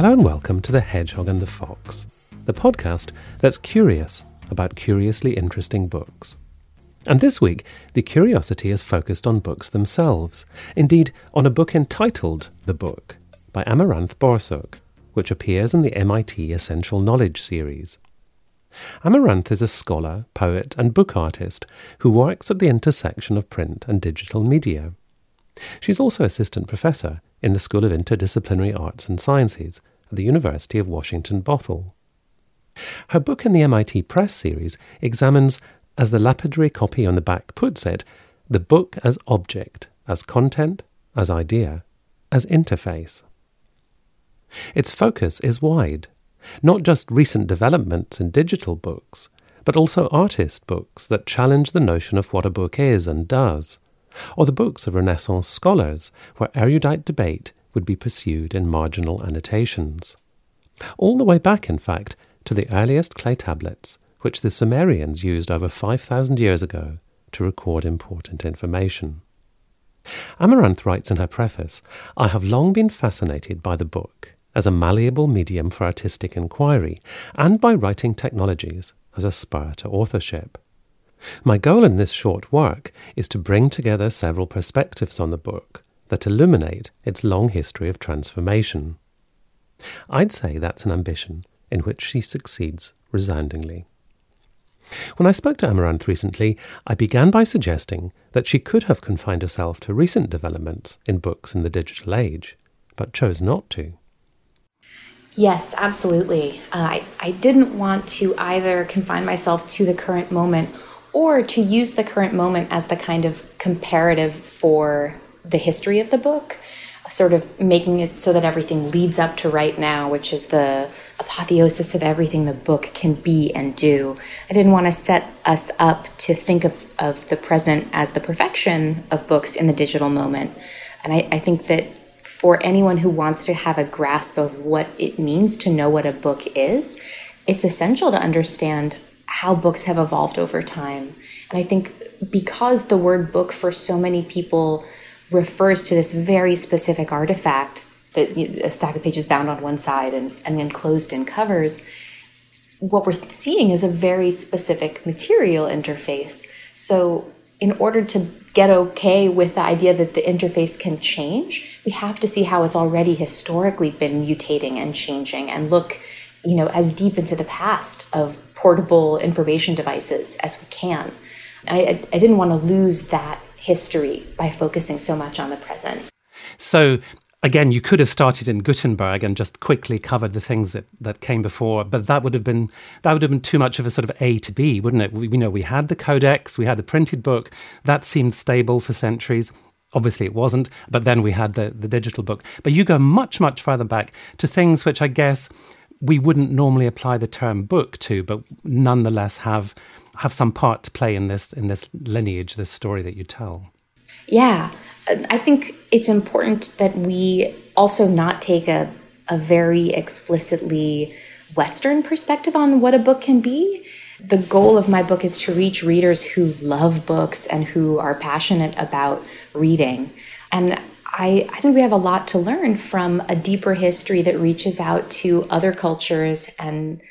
Hello and welcome to The Hedgehog and the Fox, the podcast that's curious about curiously interesting books. And this week, the curiosity is focused on books themselves, indeed, on a book entitled The Book by Amaranth Borsuk, which appears in the MIT Essential Knowledge series. Amaranth is a scholar, poet, and book artist who works at the intersection of print and digital media. She's also assistant professor in the School of Interdisciplinary Arts and Sciences at the University of Washington Bothell. Her book in the MIT Press series examines, as the lapidary copy on the back puts it, the book as object, as content, as idea, as interface. Its focus is wide, not just recent developments in digital books, but also artist books that challenge the notion of what a book is and does or the books of Renaissance scholars, where erudite debate would be pursued in marginal annotations. All the way back, in fact, to the earliest clay tablets, which the Sumerians used over 5,000 years ago to record important information. Amaranth writes in her preface I have long been fascinated by the book as a malleable medium for artistic inquiry, and by writing technologies as a spur to authorship. My goal in this short work is to bring together several perspectives on the book that illuminate its long history of transformation. I'd say that's an ambition in which she succeeds resoundingly. When I spoke to Amaranth recently, I began by suggesting that she could have confined herself to recent developments in books in the digital age, but chose not to. Yes, absolutely. Uh, I, I didn't want to either confine myself to the current moment or to use the current moment as the kind of comparative for the history of the book, sort of making it so that everything leads up to right now, which is the apotheosis of everything the book can be and do. I didn't want to set us up to think of, of the present as the perfection of books in the digital moment. And I, I think that for anyone who wants to have a grasp of what it means to know what a book is, it's essential to understand how books have evolved over time. And I think because the word book for so many people refers to this very specific artifact that a stack of pages bound on one side and, and then closed in covers, what we're seeing is a very specific material interface. So, in order to get okay with the idea that the interface can change, we have to see how it's already historically been mutating and changing and look, you know, as deep into the past of portable information devices as we can. And I, I didn't want to lose that history by focusing so much on the present. So, again, you could have started in Gutenberg and just quickly covered the things that, that came before, but that would have been that would have been too much of a sort of A to B, wouldn't it? We, you know, we had the codex, we had the printed book, that seemed stable for centuries. Obviously, it wasn't, but then we had the, the digital book. But you go much, much further back to things which I guess we wouldn't normally apply the term book to, but nonetheless have have some part to play in this in this lineage, this story that you tell. Yeah, I think it's important that we also not take a a very explicitly Western perspective on what a book can be. The goal of my book is to reach readers who love books and who are passionate about reading. And I, I think we have a lot to learn from a deeper history that reaches out to other cultures and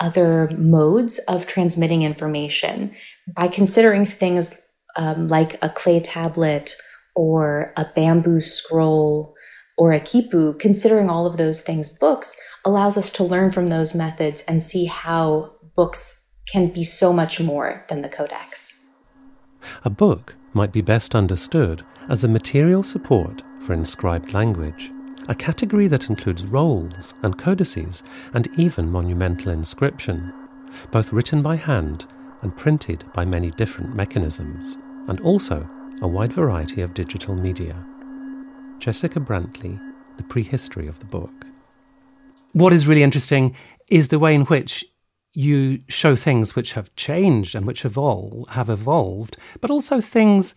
other modes of transmitting information by considering things um, like a clay tablet or a bamboo scroll or a quipu, considering all of those things books allows us to learn from those methods and see how books can be so much more than the codex. A book might be best understood as a material support for inscribed language, a category that includes rolls and codices and even monumental inscription, both written by hand and printed by many different mechanisms, and also a wide variety of digital media. Jessica Brantley, The Prehistory of the Book. What is really interesting is the way in which you show things which have changed and which evol- have evolved, but also things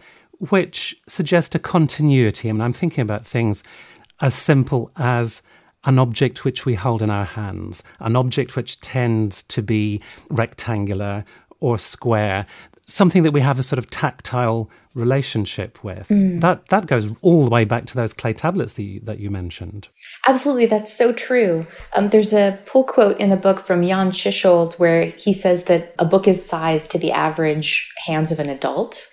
which suggest a continuity. I mean, I'm thinking about things as simple as an object which we hold in our hands, an object which tends to be rectangular or square, something that we have a sort of tactile relationship with. Mm. That that goes all the way back to those clay tablets that you, that you mentioned. Absolutely, that's so true. Um, there's a pull quote in the book from Jan Tschichold where he says that a book is sized to the average hands of an adult.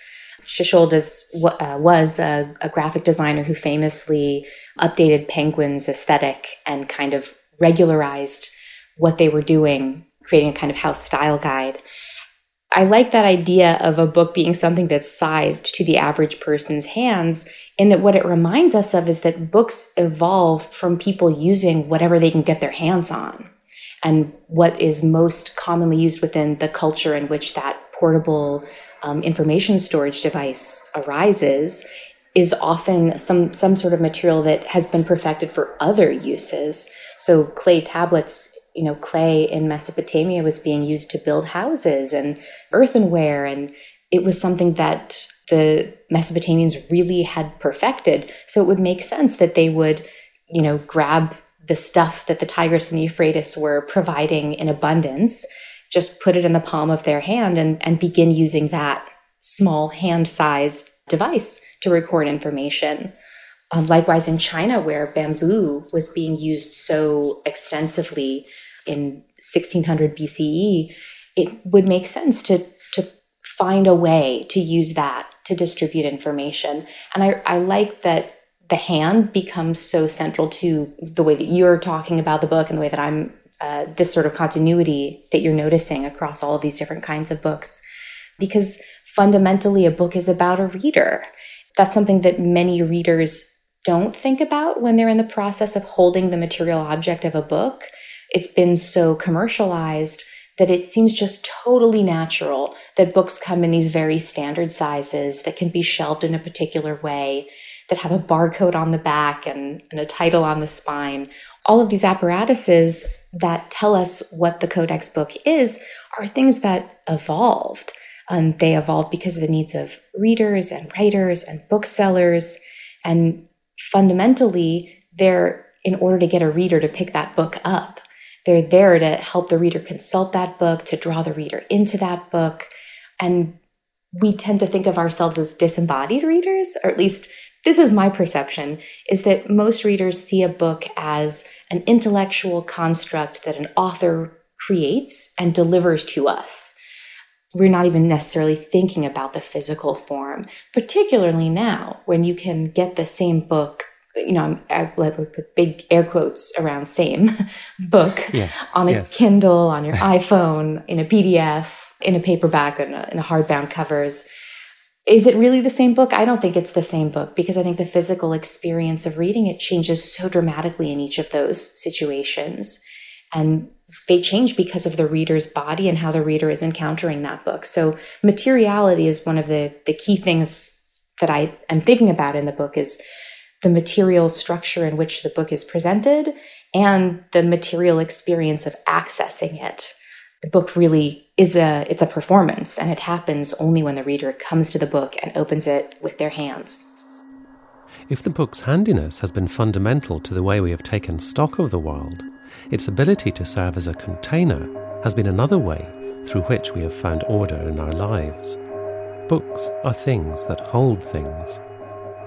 Tschichold is, uh, was a, a graphic designer who famously updated Penguin's aesthetic and kind of regularized what they were doing, creating a kind of house style guide. I like that idea of a book being something that's sized to the average person's hands, in that what it reminds us of is that books evolve from people using whatever they can get their hands on. And what is most commonly used within the culture in which that portable um, information storage device arises is often some some sort of material that has been perfected for other uses. So clay tablets you know, clay in Mesopotamia was being used to build houses and earthenware. And it was something that the Mesopotamians really had perfected. So it would make sense that they would, you know, grab the stuff that the Tigris and Euphrates were providing in abundance, just put it in the palm of their hand and, and begin using that small hand sized device to record information. Um, likewise, in China, where bamboo was being used so extensively in 1600 BCE, it would make sense to, to find a way to use that to distribute information. And I, I like that the hand becomes so central to the way that you're talking about the book and the way that I'm, uh, this sort of continuity that you're noticing across all of these different kinds of books. Because fundamentally, a book is about a reader. That's something that many readers don't think about when they're in the process of holding the material object of a book. It's been so commercialized that it seems just totally natural that books come in these very standard sizes that can be shelved in a particular way, that have a barcode on the back and, and a title on the spine. All of these apparatuses that tell us what the codex book is are things that evolved. And they evolved because of the needs of readers and writers and booksellers. And fundamentally, they're in order to get a reader to pick that book up. They're there to help the reader consult that book, to draw the reader into that book. And we tend to think of ourselves as disembodied readers, or at least this is my perception, is that most readers see a book as an intellectual construct that an author creates and delivers to us. We're not even necessarily thinking about the physical form, particularly now when you can get the same book you know, I would put big air quotes around same book yes, on a yes. Kindle, on your iPhone, in a PDF, in a paperback, in a, in a hardbound covers. Is it really the same book? I don't think it's the same book because I think the physical experience of reading it changes so dramatically in each of those situations. And they change because of the reader's body and how the reader is encountering that book. So materiality is one of the, the key things that I am thinking about in the book is the material structure in which the book is presented and the material experience of accessing it. The book really is a it's a performance and it happens only when the reader comes to the book and opens it with their hands. If the book's handiness has been fundamental to the way we have taken stock of the world, its ability to serve as a container has been another way through which we have found order in our lives. Books are things that hold things.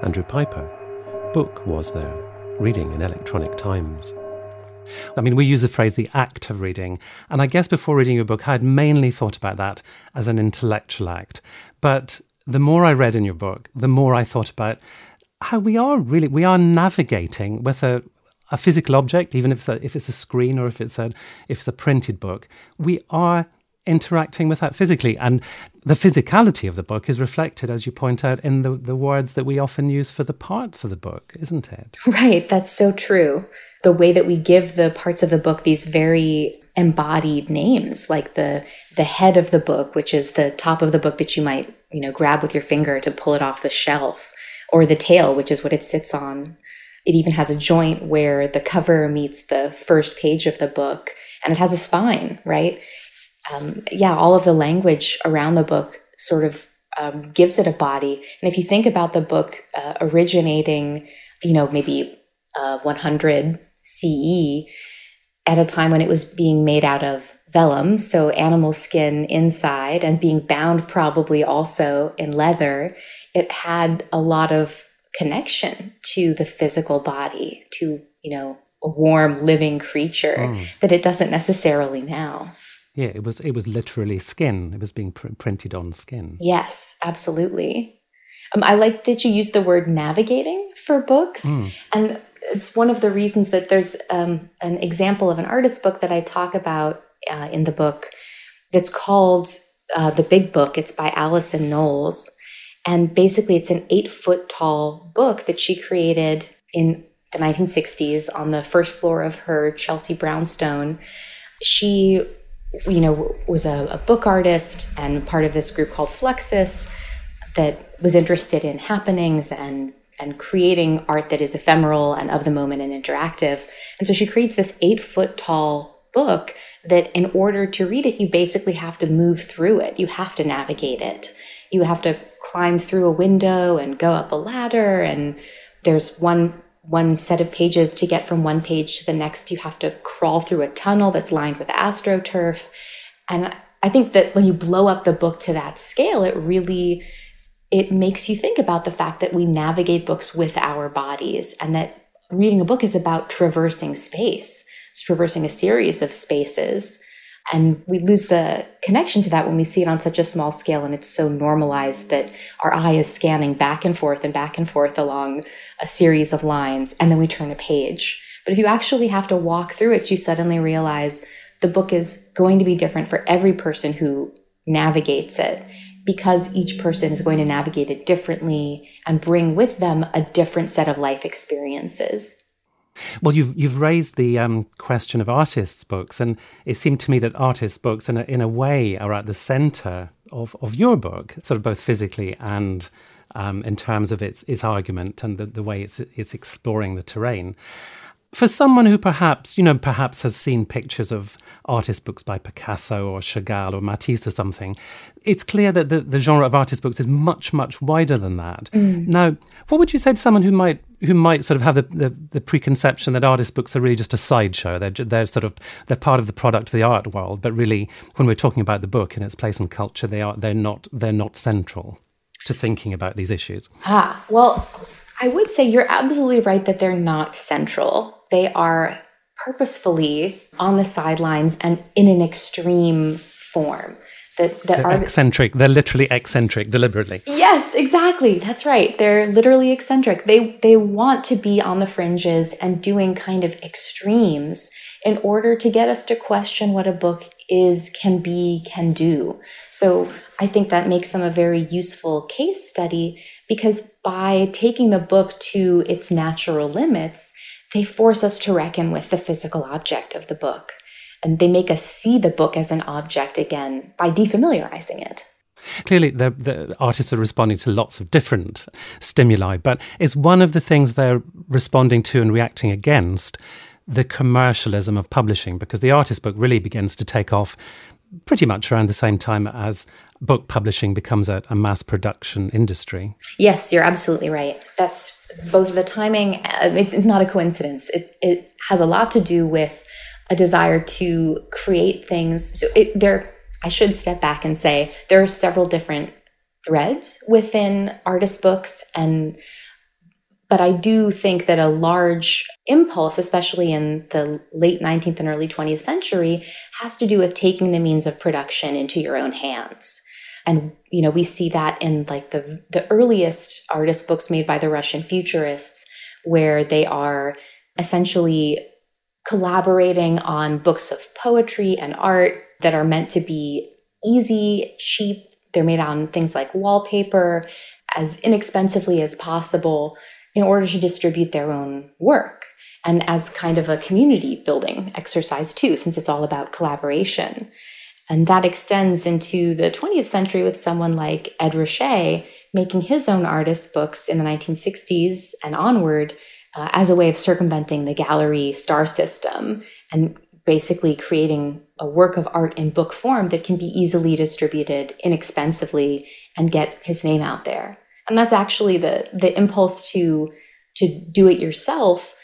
Andrew Piper book was there, reading in electronic times? I mean, we use the phrase the act of reading. And I guess before reading your book, I had mainly thought about that as an intellectual act. But the more I read in your book, the more I thought about how we are really, we are navigating with a, a physical object, even if it's a, if it's a screen or if it's a, if it's a printed book, we are interacting with that physically. And the physicality of the book is reflected, as you point out, in the, the words that we often use for the parts of the book, isn't it? Right, that's so true. The way that we give the parts of the book these very embodied names, like the the head of the book, which is the top of the book that you might, you know, grab with your finger to pull it off the shelf, or the tail, which is what it sits on. It even has a joint where the cover meets the first page of the book, and it has a spine, right? Um, yeah, all of the language around the book sort of um, gives it a body. And if you think about the book uh, originating, you know, maybe uh, 100 CE, at a time when it was being made out of vellum, so animal skin inside, and being bound probably also in leather, it had a lot of connection to the physical body, to, you know, a warm living creature mm. that it doesn't necessarily now. Yeah, it was it was literally skin. It was being pr- printed on skin. Yes, absolutely. Um, I like that you use the word navigating for books, mm. and it's one of the reasons that there's um, an example of an artist book that I talk about uh, in the book. That's called uh, the Big Book. It's by Alison Knowles, and basically, it's an eight foot tall book that she created in the 1960s on the first floor of her Chelsea brownstone. She you know, was a, a book artist and part of this group called Fluxus that was interested in happenings and and creating art that is ephemeral and of the moment and interactive. And so she creates this eight foot tall book that in order to read it, you basically have to move through it. You have to navigate it. You have to climb through a window and go up a ladder. And there's one one set of pages to get from one page to the next. You have to crawl through a tunnel that's lined with astroturf. And i think that when you blow up the book to that scale it really it makes you think about the fact that we navigate books with our bodies and that reading a book is about traversing space it's traversing a series of spaces. And we lose the connection to that when we see it on such a small scale and it's so normalized that our eye is scanning back and forth and back and forth along a series of lines and then we turn a page. But if you actually have to walk through it, you suddenly realize the book is going to be different for every person who navigates it because each person is going to navigate it differently and bring with them a different set of life experiences. Well, you've you've raised the um, question of artists' books, and it seemed to me that artists' books, in a, in a way, are at the centre of, of your book, sort of both physically and um, in terms of its its argument and the, the way it's it's exploring the terrain for someone who perhaps, you know, perhaps has seen pictures of artist books by Picasso or Chagall or Matisse or something, it's clear that the, the genre of artist books is much, much wider than that. Mm. Now, what would you say to someone who might who might sort of have the, the, the, preconception that artist books are really just a sideshow? They're, they're sort of they're part of the product of the art world, but really, when we're talking about the book and its place in culture, they are they're not they're not central to thinking about these issues. Ah, well, I would say you're absolutely right that they're not central they are purposefully on the sidelines and in an extreme form. That, that they're are eccentric. They're literally eccentric, deliberately. Yes, exactly. That's right. They're literally eccentric. They they want to be on the fringes and doing kind of extremes in order to get us to question what a book is, can be, can do. So I think that makes them a very useful case study because by taking the book to its natural limits, they force us to reckon with the physical object of the book. And they make us see the book as an object again by defamiliarizing it. Clearly, the, the, artists are responding to lots of different stimuli, but is one of the things they're responding to and reacting against the commercialism of publishing? Because the artist book really begins to take off pretty much around the same time as book publishing becomes a, a mass production industry. Yes, you're absolutely right. That's both the timing, uh, it's not a coincidence. It, it has a lot to do with a desire to create things. So it, there, I should step back and say there are several different threads within artist books and but I do think that a large impulse, especially in the late 19th and early 20th century, has to do with taking the means of production into your own hands. And, you know, we see that in like the, the earliest artist books made by the Russian futurists, where they are essentially collaborating on books of poetry and art that are meant to be easy, cheap. They're made on things like wallpaper as inexpensively as possible in order to distribute their own work and as kind of a community building exercise too, since it's all about collaboration. And that extends into the 20th century with someone like Ed Ruscha making his own artist books in the 1960s and onward uh, as a way of circumventing the gallery star system and basically creating a work of art in book form that can be easily distributed inexpensively and get his name out there. And that's actually the the impulse to to do it yourself.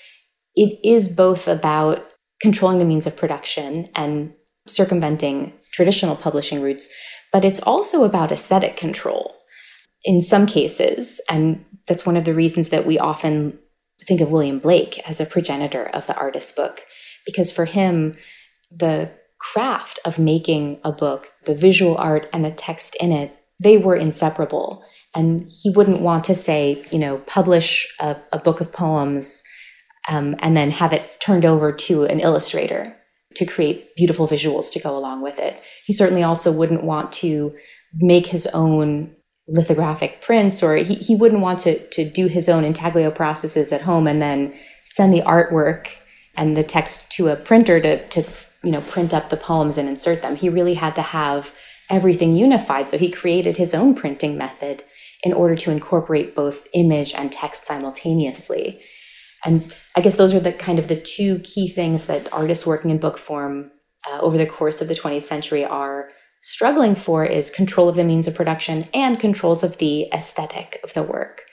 It is both about controlling the means of production and circumventing traditional publishing routes, but it's also about aesthetic control. In some cases, and that's one of the reasons that we often think of William Blake as a progenitor of the artist book, because for him, the craft of making a book, the visual art and the text in it, they were inseparable. And he wouldn't want to say, you know, publish a, a book of poems um, and then have it turned over to an illustrator to create beautiful visuals to go along with it. He certainly also wouldn't want to make his own lithographic prints or he, he wouldn't want to, to do his own intaglio processes at home and then send the artwork and the text to a printer to, to you know print up the poems and insert them he really had to have everything unified so he created his own printing method in order to incorporate both image and text simultaneously. And I guess those are the kind of the two key things that artists working in book form uh, over the course of the 20th century are struggling for is control of the means of production and controls of the aesthetic of the work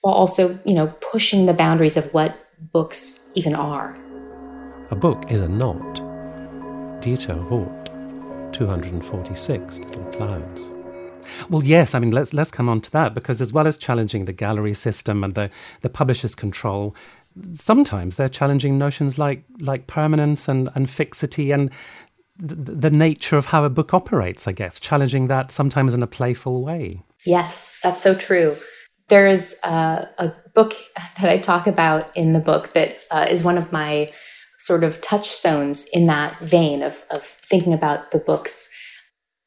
while also you know pushing the boundaries of what books even are. A book is a knot. Dieter Roth 246 little clouds well, yes. I mean, let's let's come on to that because as well as challenging the gallery system and the the publisher's control, sometimes they're challenging notions like like permanence and and fixity and the nature of how a book operates. I guess challenging that sometimes in a playful way. Yes, that's so true. There is uh, a book that I talk about in the book that uh, is one of my sort of touchstones in that vein of, of thinking about the book's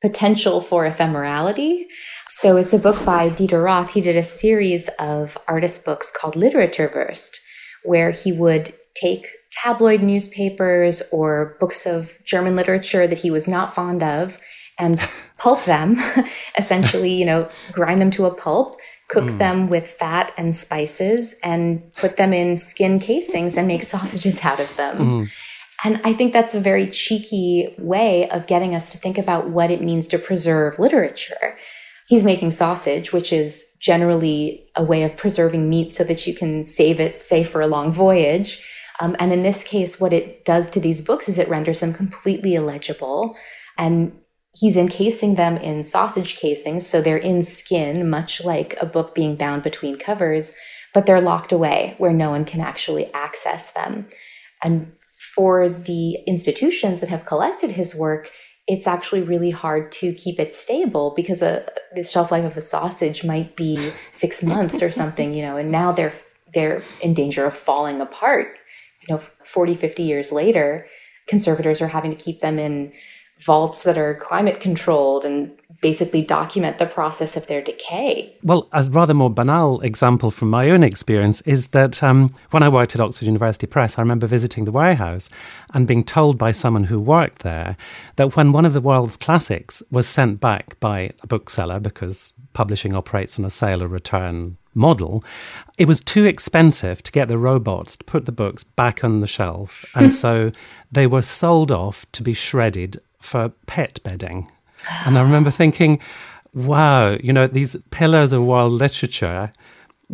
potential for ephemerality. So it's a book by Dieter Roth. He did a series of artist books called Literaturwurst, where he would take tabloid newspapers or books of German literature that he was not fond of and pulp them, essentially, you know, grind them to a pulp, cook mm. them with fat and spices, and put them in skin casings and make sausages out of them. Mm. And I think that's a very cheeky way of getting us to think about what it means to preserve literature. He's making sausage, which is generally a way of preserving meat so that you can save it, say, for a long voyage. Um, and in this case, what it does to these books is it renders them completely illegible. And he's encasing them in sausage casings, so they're in skin, much like a book being bound between covers, but they're locked away where no one can actually access them. And for the institutions that have collected his work, it's actually really hard to keep it stable because a, the shelf life of a sausage might be six months or something, you know, and now they're they're in danger of falling apart. You know, 40, 50 years later, conservators are having to keep them in vaults that are climate controlled and basically document the process of their decay. Well, a rather more banal example from my own experience is that um, when I worked at Oxford University Press, I remember visiting the warehouse and being told by someone who worked there that when one of the world's classics was sent back by a bookseller because publishing operates on a sale or return model, it was too expensive to get the robots to put the books back on the shelf. And so they were sold off to be shredded for pet bedding. And I remember thinking, wow, you know, these pillars of world literature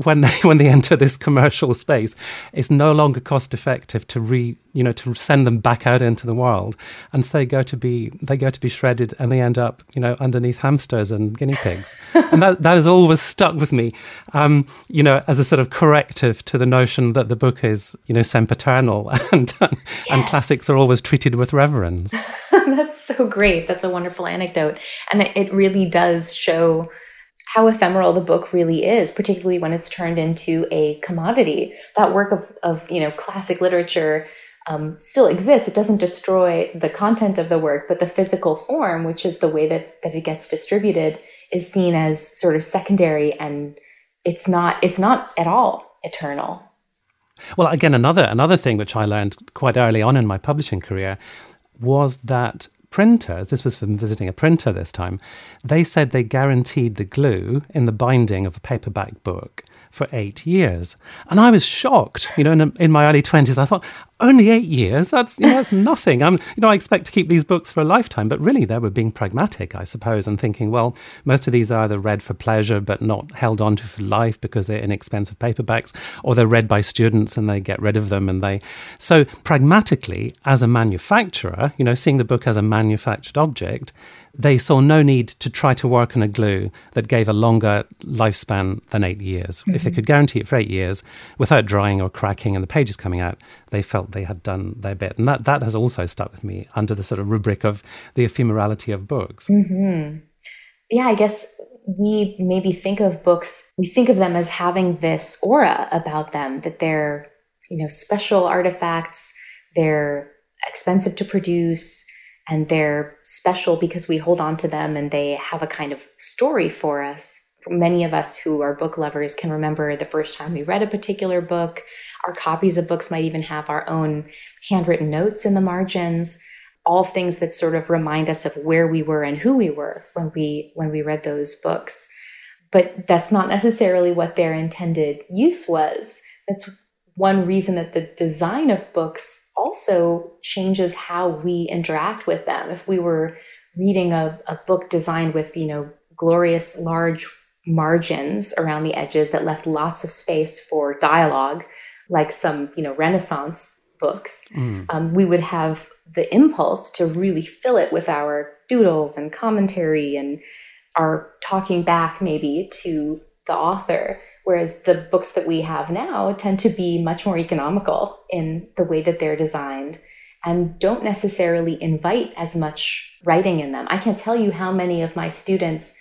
when they when they enter this commercial space, it's no longer cost effective to re you know to send them back out into the world, and so they go to be they go to be shredded, and they end up you know underneath hamsters and guinea pigs, and that that has always stuck with me, um, you know, as a sort of corrective to the notion that the book is you know sempiternal and yes. and classics are always treated with reverence. That's so great. That's a wonderful anecdote, and it really does show how ephemeral the book really is, particularly when it's turned into a commodity. That work of, of you know classic literature um, still exists. It doesn't destroy the content of the work, but the physical form, which is the way that, that it gets distributed, is seen as sort of secondary and it's not it's not at all eternal. Well, again, another another thing which I learned quite early on in my publishing career was that printers, this was from visiting a printer this time, they said they guaranteed the glue in the binding of a paperback book for eight years. And I was shocked, you know, in, in my early 20s. I thought, only eight years? That's, you know, that's nothing. I'm, you know, I expect to keep these books for a lifetime. But really, they were being pragmatic, I suppose, and thinking, well, most of these are either read for pleasure but not held onto for life because they're inexpensive paperbacks, or they're read by students and they get rid of them. And they, so pragmatically, as a manufacturer, you know, seeing the book as a manufactured object, they saw no need to try to work on a glue that gave a longer lifespan than eight years. Mm-hmm. If they mm-hmm. could guarantee it for eight years without drying or cracking and the pages coming out, they felt they had done their bit. And that, that has also stuck with me under the sort of rubric of the ephemerality of books. Mm-hmm. Yeah, I guess we maybe think of books, we think of them as having this aura about them, that they're, you know, special artifacts, they're expensive to produce, and they're special because we hold on to them and they have a kind of story for us. Many of us who are book lovers can remember the first time we read a particular book. Our copies of books might even have our own handwritten notes in the margins, all things that sort of remind us of where we were and who we were when we when we read those books. But that's not necessarily what their intended use was. That's one reason that the design of books also changes how we interact with them. If we were reading a, a book designed with, you know, glorious large margins around the edges that left lots of space for dialogue, like some, you know, Renaissance books, mm. um, we would have the impulse to really fill it with our doodles and commentary and our talking back maybe to the author. Whereas the books that we have now tend to be much more economical in the way that they're designed and don't necessarily invite as much writing in them. I can't tell you how many of my students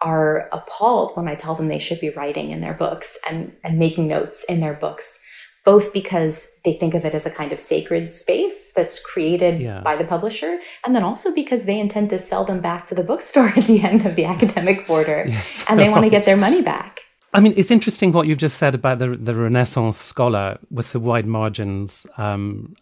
are appalled when I tell them they should be writing in their books and, and making notes in their books, both because they think of it as a kind of sacred space that's created yeah. by the publisher, and then also because they intend to sell them back to the bookstore at the end of the academic border yes, and they want to get their money back. I mean, it's interesting what you've just said about the the Renaissance scholar with the wide margins, um,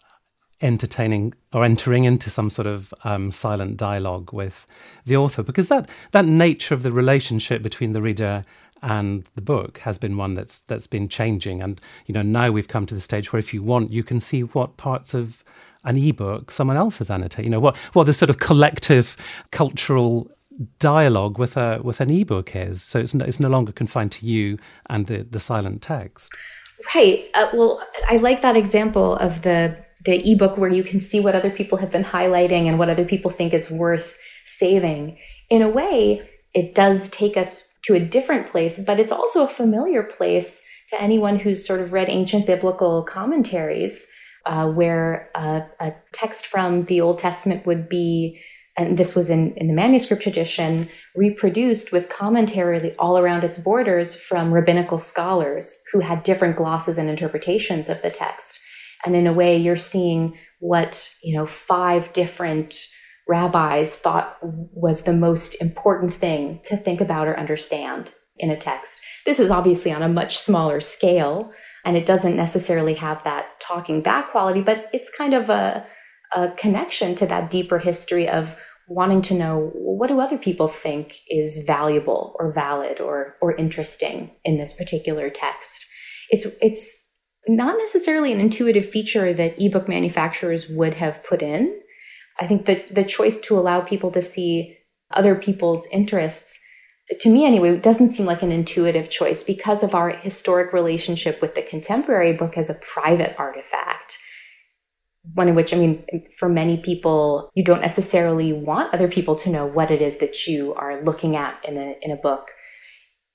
entertaining or entering into some sort of um, silent dialogue with the author, because that that nature of the relationship between the reader and the book has been one that's that's been changing, and you know now we've come to the stage where if you want, you can see what parts of an ebook someone else has annotated. You know what what the sort of collective cultural dialogue with a with an ebook is. So it's no, it's no longer confined to you and the the silent text. Right. Uh, well, I like that example of the the ebook where you can see what other people have been highlighting and what other people think is worth saving. In a way, it does take us to a different place, but it's also a familiar place to anyone who's sort of read ancient biblical commentaries, uh, where a text from the Old Testament would be and this was in, in the manuscript tradition, reproduced with commentary all around its borders from rabbinical scholars who had different glosses and interpretations of the text. And in a way, you're seeing what, you know, five different rabbis thought was the most important thing to think about or understand in a text. This is obviously on a much smaller scale, and it doesn't necessarily have that talking back quality, but it's kind of a, a connection to that deeper history of wanting to know what do other people think is valuable or valid or or interesting in this particular text. It's it's not necessarily an intuitive feature that ebook manufacturers would have put in. I think that the choice to allow people to see other people's interests to me anyway doesn't seem like an intuitive choice because of our historic relationship with the contemporary book as a private artifact one in which, I mean, for many people, you don't necessarily want other people to know what it is that you are looking at in a, in a book.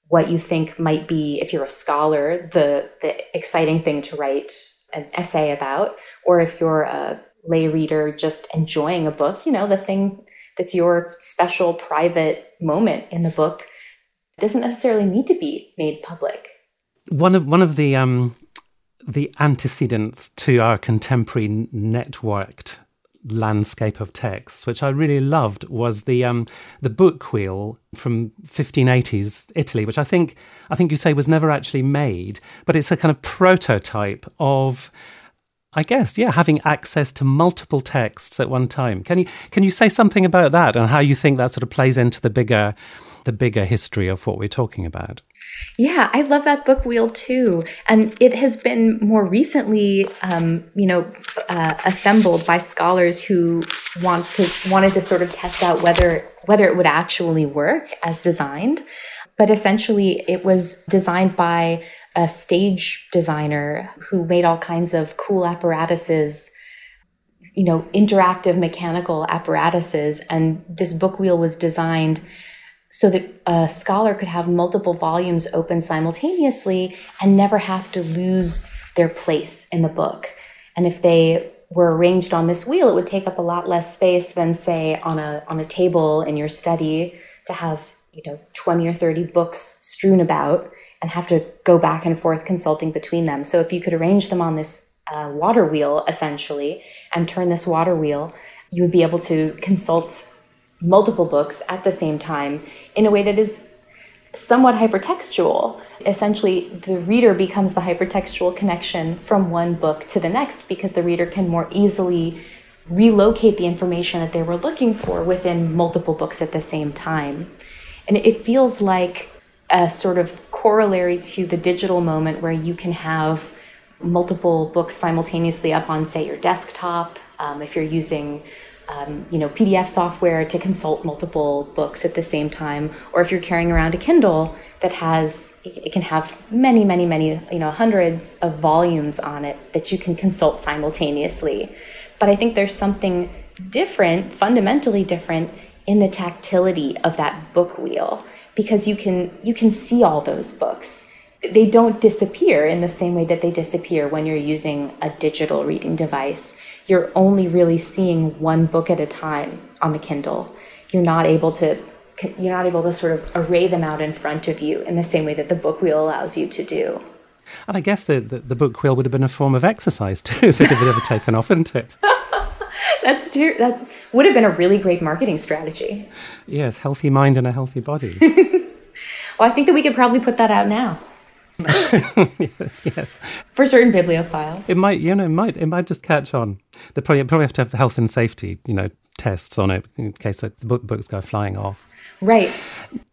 What you think might be, if you're a scholar, the, the exciting thing to write an essay about, or if you're a lay reader just enjoying a book, you know, the thing that's your special private moment in the book doesn't necessarily need to be made public. One of one of the um, the antecedents to our contemporary networked landscape of texts, which I really loved, was the um, the book wheel from 1580s Italy, which I think I think you say was never actually made, but it's a kind of prototype of. I guess, yeah, having access to multiple texts at one time. Can you can you say something about that and how you think that sort of plays into the bigger the bigger history of what we're talking about? Yeah, I love that book wheel too, and it has been more recently, um, you know, uh, assembled by scholars who want to wanted to sort of test out whether whether it would actually work as designed. But essentially, it was designed by a stage designer who made all kinds of cool apparatuses you know, interactive mechanical apparatuses. And this book wheel was designed so that a scholar could have multiple volumes open simultaneously and never have to lose their place in the book. And if they were arranged on this wheel, it would take up a lot less space than, say, on a on a table in your study to have you know 20 or 30 books strewn about and have to go back and forth consulting between them. So if you could arrange them on this uh, water wheel essentially and turn this water wheel, you would be able to consult multiple books at the same time in a way that is somewhat hypertextual. Essentially, the reader becomes the hypertextual connection from one book to the next because the reader can more easily relocate the information that they were looking for within multiple books at the same time. And it feels like a sort of corollary to the digital moment where you can have multiple books simultaneously up on, say, your desktop. Um, if you're using um, you know, PDF software to consult multiple books at the same time, or if you're carrying around a Kindle that has, it can have many, many, many, you know, hundreds of volumes on it that you can consult simultaneously. But I think there's something different, fundamentally different, in the tactility of that book wheel because you can you can see all those books they don't disappear in the same way that they disappear when you're using a digital reading device. You're only really seeing one book at a time on the Kindle. You're not able to you're not able to sort of array them out in front of you in the same way that the book wheel allows you to do. And I guess the, the, the book wheel would have been a form of exercise too if it had ever taken off, wouldn't it? that's true. That's would have been a really great marketing strategy. Yes, healthy mind and a healthy body. well, I think that we could probably put that out now. yes, yes. For certain bibliophiles, it might, you know, it might, it might just catch on. They probably probably have to have health and safety, you know, tests on it in case the book, books go flying off. Right.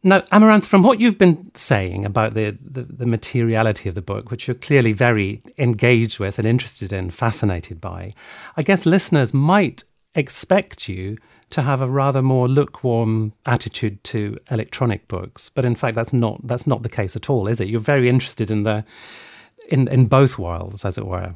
Now, Amaranth, from what you've been saying about the, the, the, materiality of the book, which you're clearly very engaged with and interested in, fascinated by, I guess listeners might expect you to have a rather more lukewarm attitude to electronic books. But in fact, that's not that's not the case at all, is it? You're very interested in the in in both worlds, as it were.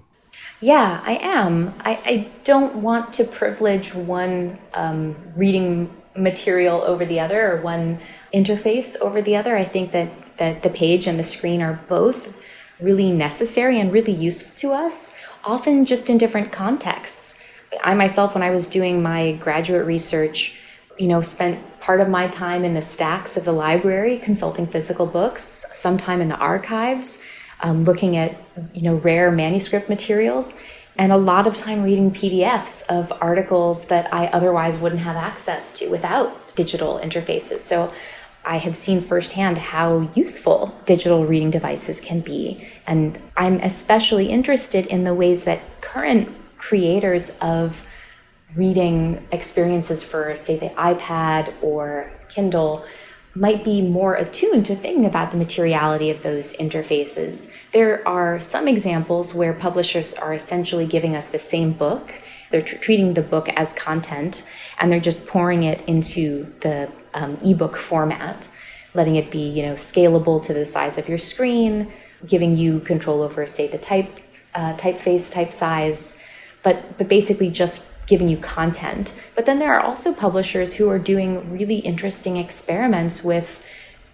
Yeah, I am. I, I don't want to privilege one um, reading material over the other or one interface over the other. I think that that the page and the screen are both really necessary and really useful to us, often just in different contexts. I myself, when I was doing my graduate research, you know, spent part of my time in the stacks of the library consulting physical books, some time in the archives, um, looking at, you know, rare manuscript materials, and a lot of time reading PDFs of articles that I otherwise wouldn't have access to without digital interfaces. So I have seen firsthand how useful digital reading devices can be. And I'm especially interested in the ways that current creators of reading experiences for, say, the iPad or Kindle might be more attuned to thinking about the materiality of those interfaces. There are some examples where publishers are essentially giving us the same book. They're tr- treating the book as content and they're just pouring it into the um, ebook format, letting it be, you know, scalable to the size of your screen, giving you control over, say, the type, uh, typeface, type size, but but basically just giving you content. But then there are also publishers who are doing really interesting experiments with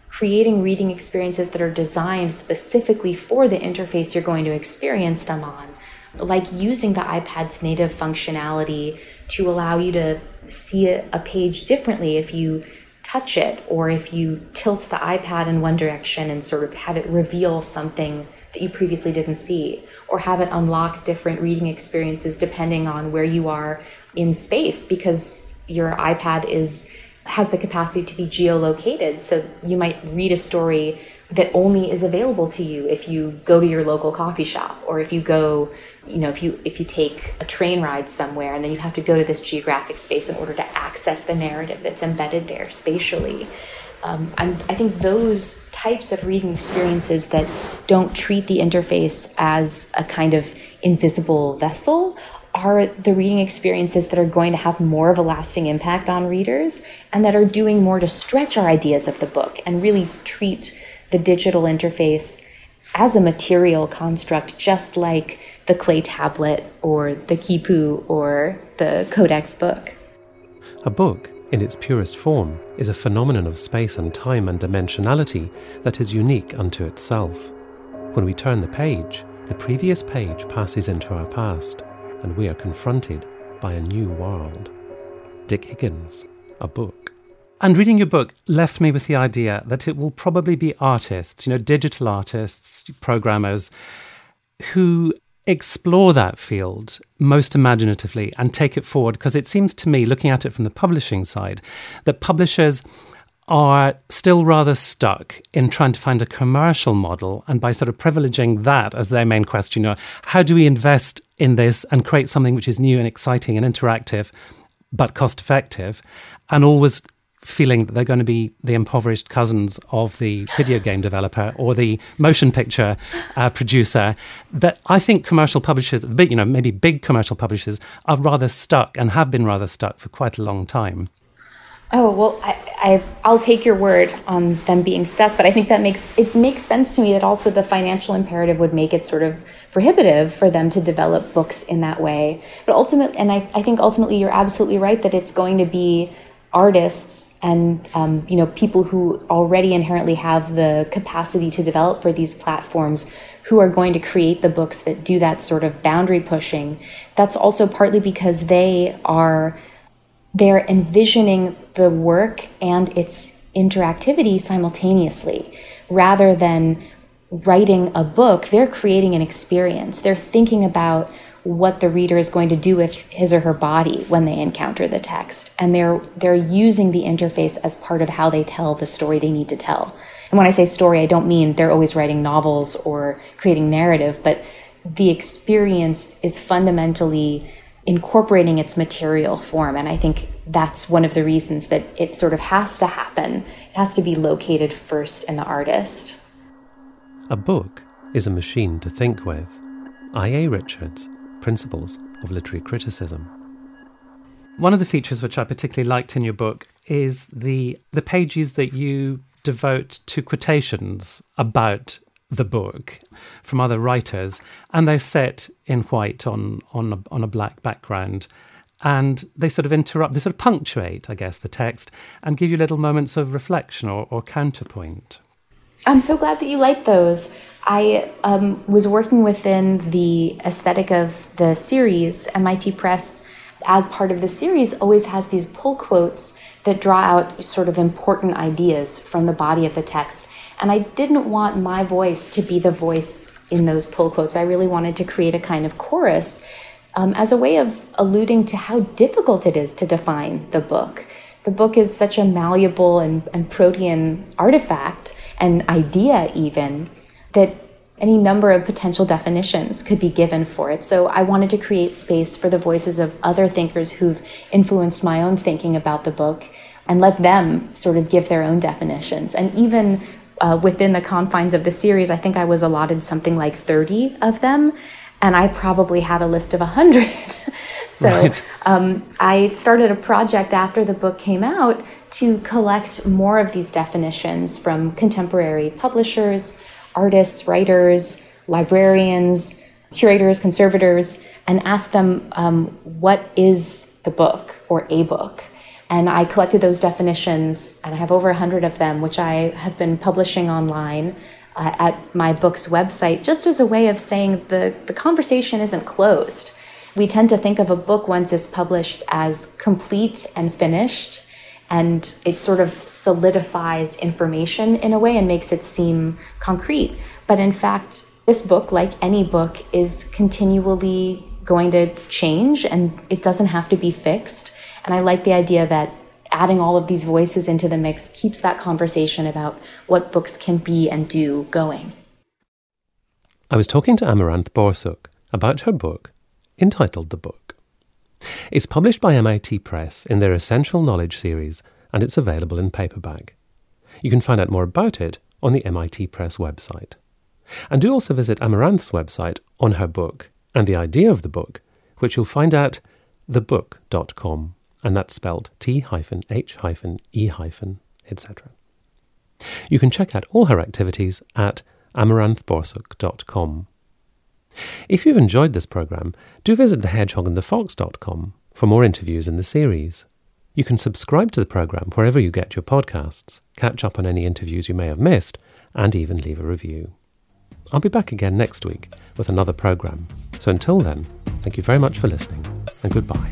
creating reading experiences that are designed specifically for the interface you're going to experience them on. Like using the iPad's native functionality to allow you to see a page differently if you touch it or if you tilt the iPad in one direction and sort of have it reveal something that you previously didn't see, or have it unlock different reading experiences depending on where you are in space because your iPad is has the capacity to be geolocated. So you might read a story that only is available to you if you go to your local coffee shop or if you go you know if you if you take a train ride somewhere and then you have to go to this geographic space in order to access the narrative that's embedded there spatially um, i think those types of reading experiences that don't treat the interface as a kind of invisible vessel are the reading experiences that are going to have more of a lasting impact on readers and that are doing more to stretch our ideas of the book and really treat the digital interface as a material construct, just like the clay tablet or the quipu or the codex book. A book, in its purest form, is a phenomenon of space and time and dimensionality that is unique unto itself. When we turn the page, the previous page passes into our past, and we are confronted by a new world. Dick Higgins, a book. And reading your book left me with the idea that it will probably be artists, you know, digital artists, programmers, who explore that field most imaginatively and take it forward. Because it seems to me, looking at it from the publishing side, that publishers are still rather stuck in trying to find a commercial model and by sort of privileging that as their main question, you know, how do we invest in this and create something which is new and exciting and interactive but cost effective and always feeling that they're going to be the impoverished cousins of the video game developer or the motion picture uh, producer that I think commercial publishers, big, you know, maybe big commercial publishers are rather stuck and have been rather stuck for quite a long time. Oh well, I, I will take your word on them being stuck, but I think that makes it makes sense to me that also the financial imperative would make it sort of prohibitive for them to develop books in that way. But ultimately, and I, I think ultimately you're absolutely right that it's going to be artists and um, you know people who already inherently have the capacity to develop for these platforms who are going to create the books that do that sort of boundary pushing. That's also partly because they are they're envisioning the work and its interactivity simultaneously. Rather than writing a book they're creating an experience. They're thinking about what the reader is going to do with his or her body when they encounter the text. And they're they're using the interface as part of how they tell the story they need to tell. And when i say story i don't mean they're always writing novels or creating narrative but the experience is fundamentally incorporating its material form. And i think that's one of the reasons that it sort of has to happen. It has to be located first in the artist. A book is a machine to think with. I.A. Richards principles of literary criticism. One of the features which I particularly liked in your book is the the pages that you devote to quotations about the book from other writers, and they're set in white on on a, on a black background, and they sort of interrupt, they sort of punctuate, I guess, the text and give you little moments of reflection or, or counterpoint. I'm so glad that you like those. I um, was working within the aesthetic of the series. MIT Press, as part of the series, always has these pull quotes that draw out sort of important ideas from the body of the text. And I didn't want my voice to be the voice in those pull quotes. I really wanted to create a kind of chorus um, as a way of alluding to how difficult it is to define the book. The book is such a malleable and, and protean artifact, an idea even, that any number of potential definitions could be given for it. So I wanted to create space for the voices of other thinkers who've influenced my own thinking about the book and let them sort of give their own definitions. And even uh, within the confines of the series, I think I was allotted something like 30 of them. And I probably had a list of 100. so right. um, I started a project after the book came out to collect more of these definitions from contemporary publishers, artists, writers, librarians, curators, conservators, and ask them um, what is the book or a book. And I collected those definitions, and I have over 100 of them, which I have been publishing online uh, at my book's website, just as a way of saying the, the conversation isn't closed. We tend to think of a book once it's published as complete and finished, and it sort of solidifies information in a way and makes it seem concrete. But in fact, This book, like any book, is continually going to change and it doesn't have to be fixed. And I like the idea that adding all of these voices into the mix keeps that conversation about what books can be and do going. I was talking to Amaranth Borsuk about her book, entitled The Book. It's published by MIT Press in their Essential Knowledge series, and it's available in paperback. You can find out more about it on the MIT Press website. And do also visit Amaranth's website on her book and the idea of the book, which you'll find at thebook.com, and that's spelled T H E etc. You can check out all her activities at amaranthborsuk.com. If you've enjoyed this program, do visit thehedgehogandthefox.com for more interviews in the series. You can subscribe to the program wherever you get your podcasts, catch up on any interviews you may have missed, and even leave a review. I'll be back again next week with another program. So until then, thank you very much for listening, and goodbye.